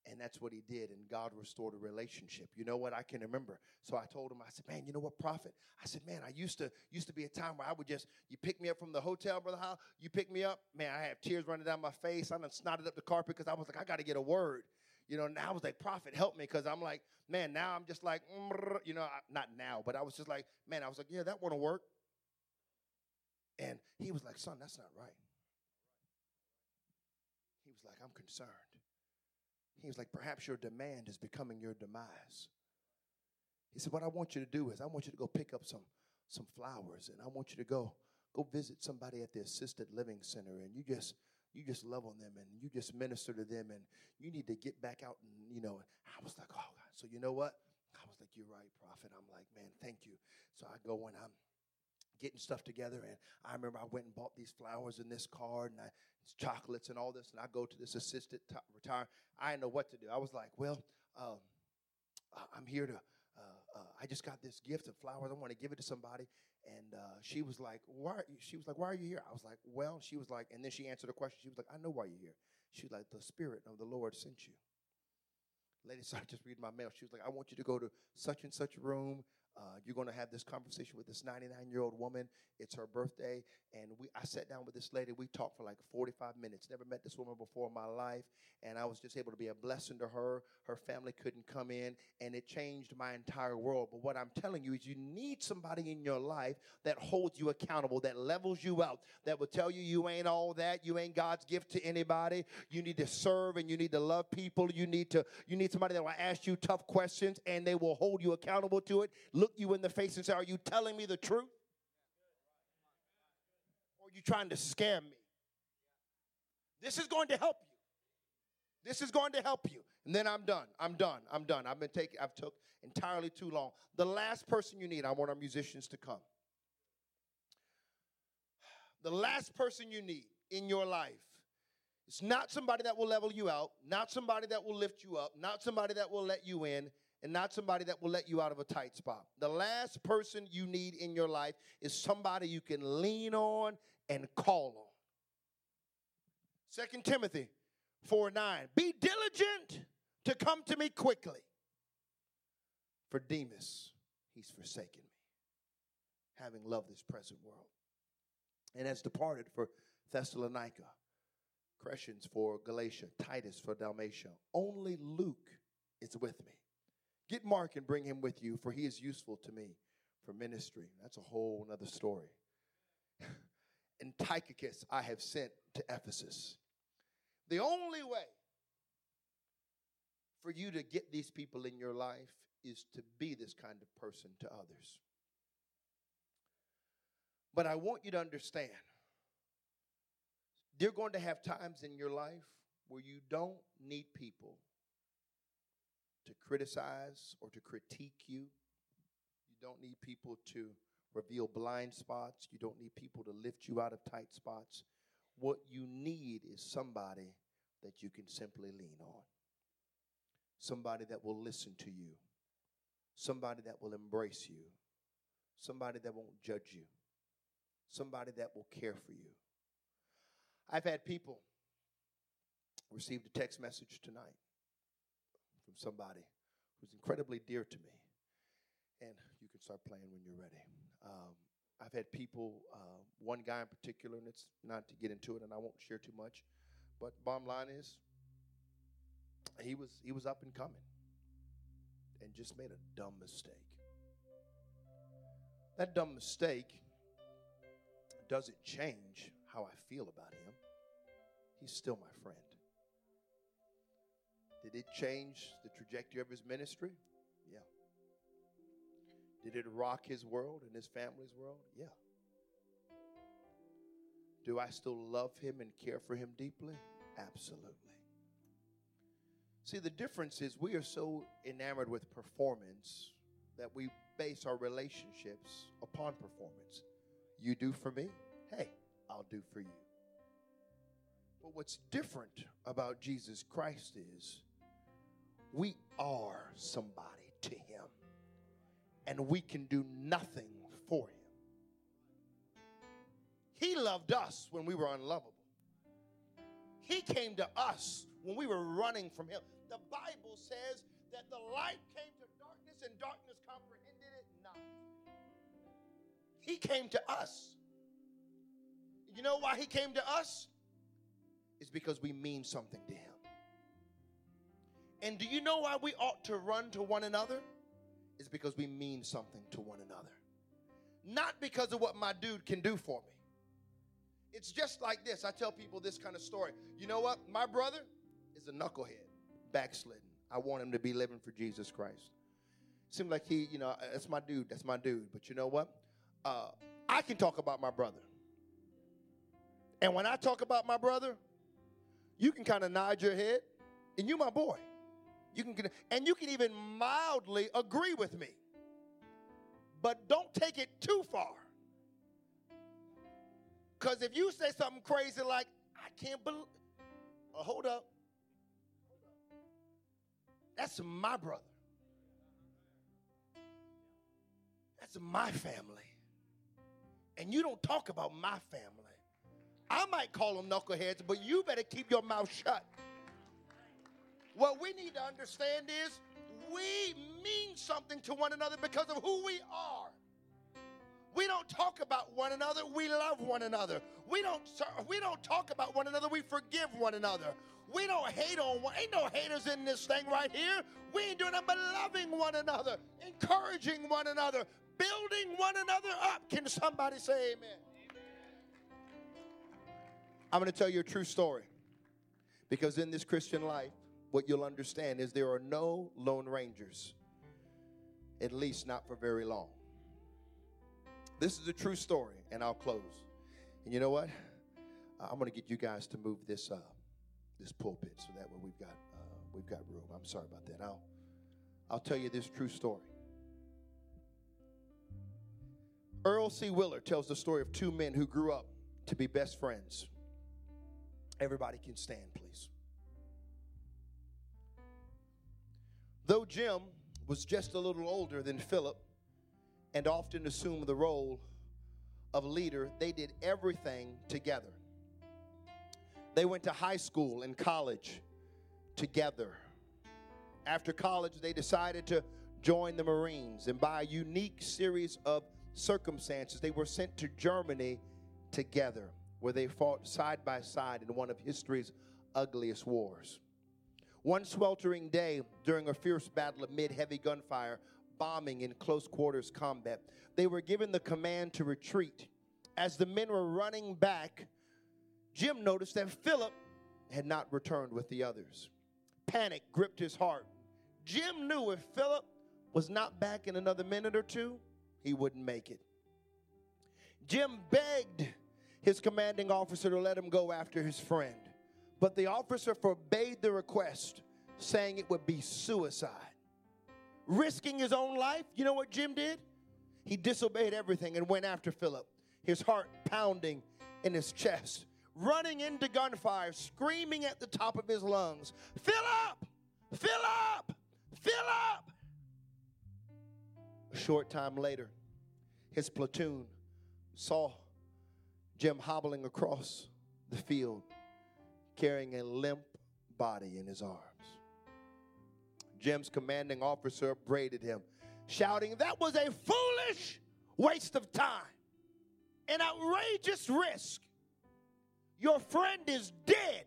And that's what he did, and God restored a relationship. You know what? I can remember. So I told him, I said, "Man, you know what, Prophet? I said, man, I used to used to be a time where I would just you pick me up from the hotel, brother. How you pick me up? Man, I have tears running down my face. I done snotted up the carpet because I was like, I got to get a word. You know, now I was like, Prophet, help me, because I'm like, man, now I'm just like, you know, not now, but I was just like, man, I was like, yeah, that won't work. And he was like, son, that's not right. He was like, I'm concerned. He was like, perhaps your demand is becoming your demise. He said, what I want you to do is I want you to go pick up some some flowers and I want you to go go visit somebody at the assisted living center and you just you just love on them and you just minister to them and you need to get back out and you know. I was like oh god. So you know what? I was like you're right prophet. I'm like man thank you. So i go and i'm getting stuff together and i remember i went and bought these flowers and this card and I, chocolates and all this and i go to this assisted t- retire i didn't know what to do i was like well um, i'm here to uh, uh, I just got this gift of flowers. I want to give it to somebody. And uh, she was like, "Why?" She was like, "Why are you here?" I was like, "Well," she was like, and then she answered the question. She was like, "I know why you're here." She was like, "The Spirit of the Lord sent you." Lady started just reading my mail. She was like, "I want you to go to such and such room. Uh, you're going to have this conversation with this 99 year old woman. It's her birthday, and we. I sat down with this lady. We talked for like 45 minutes. Never met this woman before in my life, and I was just able to be a blessing to her. Her family couldn't come in, and it changed my entire world. But what I'm telling you is, you need somebody in your life that holds you accountable, that levels you out, that will tell you you ain't all that. You ain't God's gift to anybody. You need to serve, and you need to love people. You need to. You need somebody that will ask you tough questions, and they will hold you accountable to it you in the face and say, Are you telling me the truth? Or are you trying to scam me? This is going to help you. This is going to help you. And then I'm done. I'm done. I'm done. I've been taking, I've took entirely too long. The last person you need, I want our musicians to come. The last person you need in your life it's not somebody that will level you out, not somebody that will lift you up, not somebody that will let you in and not somebody that will let you out of a tight spot. The last person you need in your life is somebody you can lean on and call on. Second Timothy 4 9. Be diligent to come to me quickly. For Demas, he's forsaken me, having loved this present world, and has departed for Thessalonica, Crescens for Galatia, Titus for Dalmatia. Only Luke is with me. Get Mark and bring him with you, for he is useful to me for ministry. That's a whole other story. and Tychicus I have sent to Ephesus. The only way for you to get these people in your life is to be this kind of person to others. But I want you to understand you're going to have times in your life where you don't need people to criticize or to critique you. You don't need people to reveal blind spots. You don't need people to lift you out of tight spots. What you need is somebody that you can simply lean on. Somebody that will listen to you. Somebody that will embrace you. Somebody that won't judge you. Somebody that will care for you. I've had people received a text message tonight from somebody who's incredibly dear to me. And you can start playing when you're ready. Um, I've had people, uh, one guy in particular, and it's not to get into it, and I won't share too much. But bottom line is, he was he was up and coming, and just made a dumb mistake. That dumb mistake doesn't change how I feel about him. He's still my friend. Did it change the trajectory of his ministry? Yeah. Did it rock his world and his family's world? Yeah. Do I still love him and care for him deeply? Absolutely. See, the difference is we are so enamored with performance that we base our relationships upon performance. You do for me, hey, I'll do for you. But what's different about Jesus Christ is we are somebody to him, and we can do nothing for him. He loved us when we were unlovable. He came to us when we were running from him. The Bible says that the light came to darkness and darkness comprehended it not. He came to us. You know why he came to us? It's because we mean something to him. And do you know why we ought to run to one another? It's because we mean something to one another. Not because of what my dude can do for me. It's just like this. I tell people this kind of story. You know what? My brother is a knucklehead, backslidden. I want him to be living for Jesus Christ. Seems like he, you know, that's my dude. That's my dude. But you know what? Uh, I can talk about my brother. And when I talk about my brother, you can kind of nod your head, and you my boy. You can, and you can even mildly agree with me. But don't take it too far. Because if you say something crazy like, I can't believe, oh, uh, hold up. That's my brother. That's my family. And you don't talk about my family. I might call them knuckleheads, but you better keep your mouth shut. What we need to understand is we mean something to one another because of who we are. We don't talk about one another, we love one another. We don't we don't talk about one another, we forgive one another. We don't hate on one. Ain't no haters in this thing right here. We ain't doing nothing but loving one another, encouraging one another, building one another up. Can somebody say amen? I'm going to tell you a true story. Because in this Christian life, what you'll understand is there are no lone rangers, at least not for very long. This is a true story, and I'll close. And you know what? I'm going to get you guys to move this uh, this pulpit so that way we've got uh, we've got room. I'm sorry about that. I'll I'll tell you this true story. Earl C. Willard tells the story of two men who grew up to be best friends. Everybody can stand, please. Though Jim was just a little older than Philip and often assumed the role of leader, they did everything together. They went to high school and college together. After college, they decided to join the Marines, and by a unique series of circumstances, they were sent to Germany together, where they fought side by side in one of history's ugliest wars. One sweltering day during a fierce battle amid heavy gunfire, bombing in close quarters combat, they were given the command to retreat. As the men were running back, Jim noticed that Philip had not returned with the others. Panic gripped his heart. Jim knew if Philip was not back in another minute or two, he wouldn't make it. Jim begged his commanding officer to let him go after his friend. But the officer forbade the request, saying it would be suicide. Risking his own life, you know what Jim did? He disobeyed everything and went after Philip, his heart pounding in his chest, running into gunfire, screaming at the top of his lungs, Philip! Philip! Philip! A short time later, his platoon saw Jim hobbling across the field carrying a limp body in his arms. Jim's commanding officer upbraided him, shouting, That was a foolish waste of time, an outrageous risk. Your friend is dead.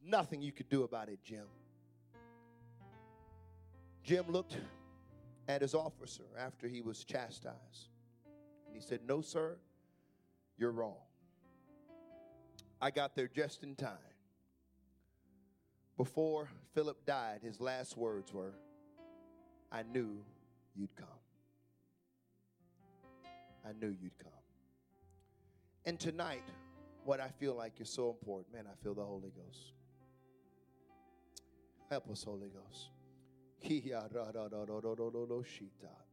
There's nothing you could do about it, Jim. Jim looked at his officer after he was chastised. And he said, No, sir, you're wrong. I got there just in time. Before Philip died, his last words were, I knew you'd come. I knew you'd come. And tonight, what I feel like is so important, man, I feel the Holy Ghost. Help us, Holy Ghost.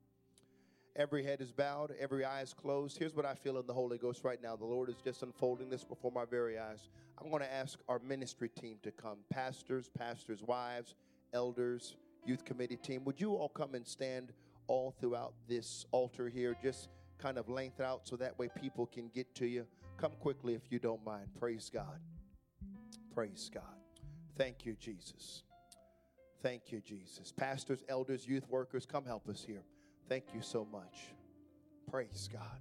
Every head is bowed, every eye is closed. Here's what I feel in the Holy Ghost right now. The Lord is just unfolding this before my very eyes. I'm going to ask our ministry team to come pastors, pastors' wives, elders, youth committee team. Would you all come and stand all throughout this altar here? Just kind of length out so that way people can get to you. Come quickly if you don't mind. Praise God. Praise God. Thank you, Jesus. Thank you, Jesus. Pastors, elders, youth workers, come help us here. Thank you so much. Praise God.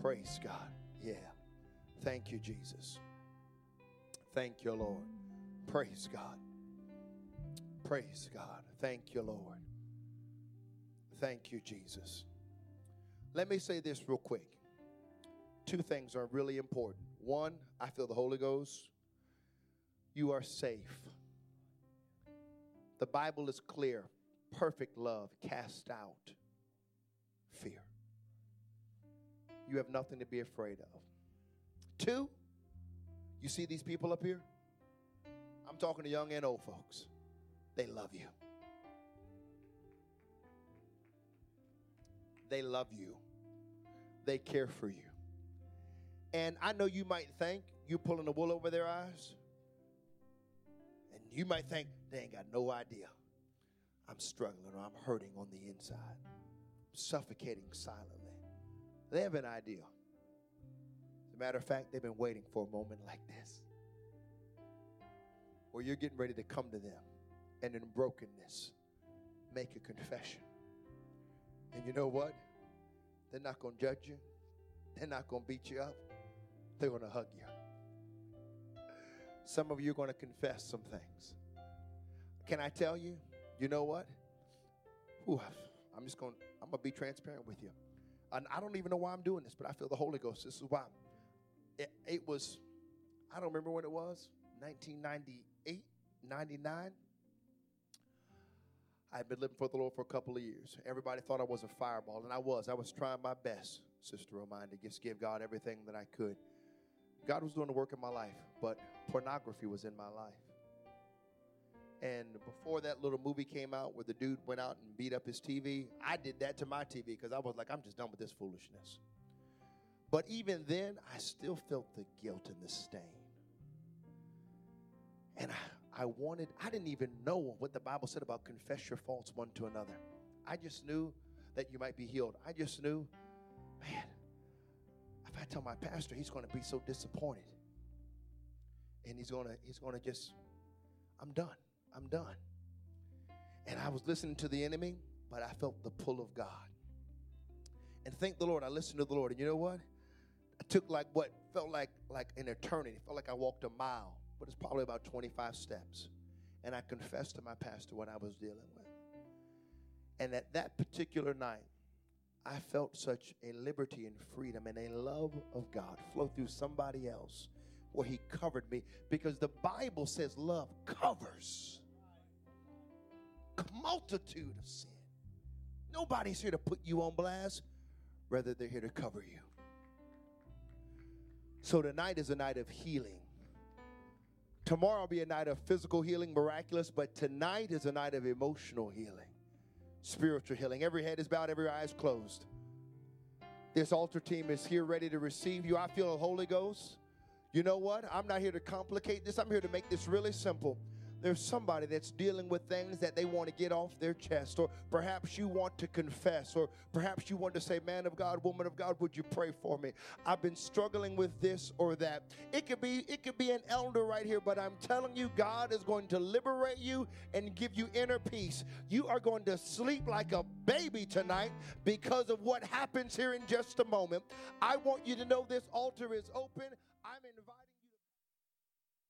Praise God. Yeah. Thank you, Jesus. Thank you, Lord. Praise God. Praise God. Thank you, Lord. Thank you, Jesus. Let me say this real quick. Two things are really important. One, I feel the Holy Ghost. You are safe. The Bible is clear. Perfect love cast out fear. You have nothing to be afraid of. Two, you see these people up here? I'm talking to young and old folks. They love you. They love you. They care for you. And I know you might think you're pulling the wool over their eyes. And you might think they ain't got no idea. I'm struggling or I'm hurting on the inside, suffocating silently. They have an idea. As a matter of fact, they've been waiting for a moment like this where you're getting ready to come to them and in brokenness make a confession. And you know what? They're not going to judge you, they're not going to beat you up, they're going to hug you. Some of you are going to confess some things. Can I tell you? You know what? Ooh, I'm just going. I'm gonna be transparent with you. And I don't even know why I'm doing this, but I feel the Holy Ghost. This is why. It, it was. I don't remember when it was. 1998, 99. I had been living for the Lord for a couple of years. Everybody thought I was a fireball, and I was. I was trying my best, Sister Romine, to just give God everything that I could. God was doing the work in my life, but pornography was in my life. And before that little movie came out where the dude went out and beat up his TV, I did that to my TV because I was like, I'm just done with this foolishness. But even then, I still felt the guilt and the stain. And I, I wanted, I didn't even know what the Bible said about confess your faults one to another. I just knew that you might be healed. I just knew, man, if I tell my pastor, he's going to be so disappointed. And he's going to, he's going to just, I'm done. I'm done. And I was listening to the enemy, but I felt the pull of God. And thank the Lord, I listened to the Lord. And you know what? I took like what felt like like an eternity. It felt like I walked a mile, but it's probably about 25 steps. And I confessed to my pastor what I was dealing with. And at that particular night, I felt such a liberty and freedom and a love of God flow through somebody else where He covered me because the Bible says love covers multitude of sin. Nobody's here to put you on blast, rather, they're here to cover you. So tonight is a night of healing. Tomorrow will be a night of physical healing, miraculous, but tonight is a night of emotional healing, spiritual healing. Every head is bowed, every eye is closed. This altar team is here ready to receive you. I feel the Holy Ghost. You know what? I'm not here to complicate this, I'm here to make this really simple there's somebody that's dealing with things that they want to get off their chest, or perhaps you want to confess, or perhaps you want to say, Man of God, woman of God, would you pray for me? I've been struggling with this or that. It could be, it could be an elder right here, but I'm telling you, God is going to liberate you and give you inner peace. You are going to sleep like a baby tonight because of what happens here in just a moment. I want you to know this altar is open. I'm inviting.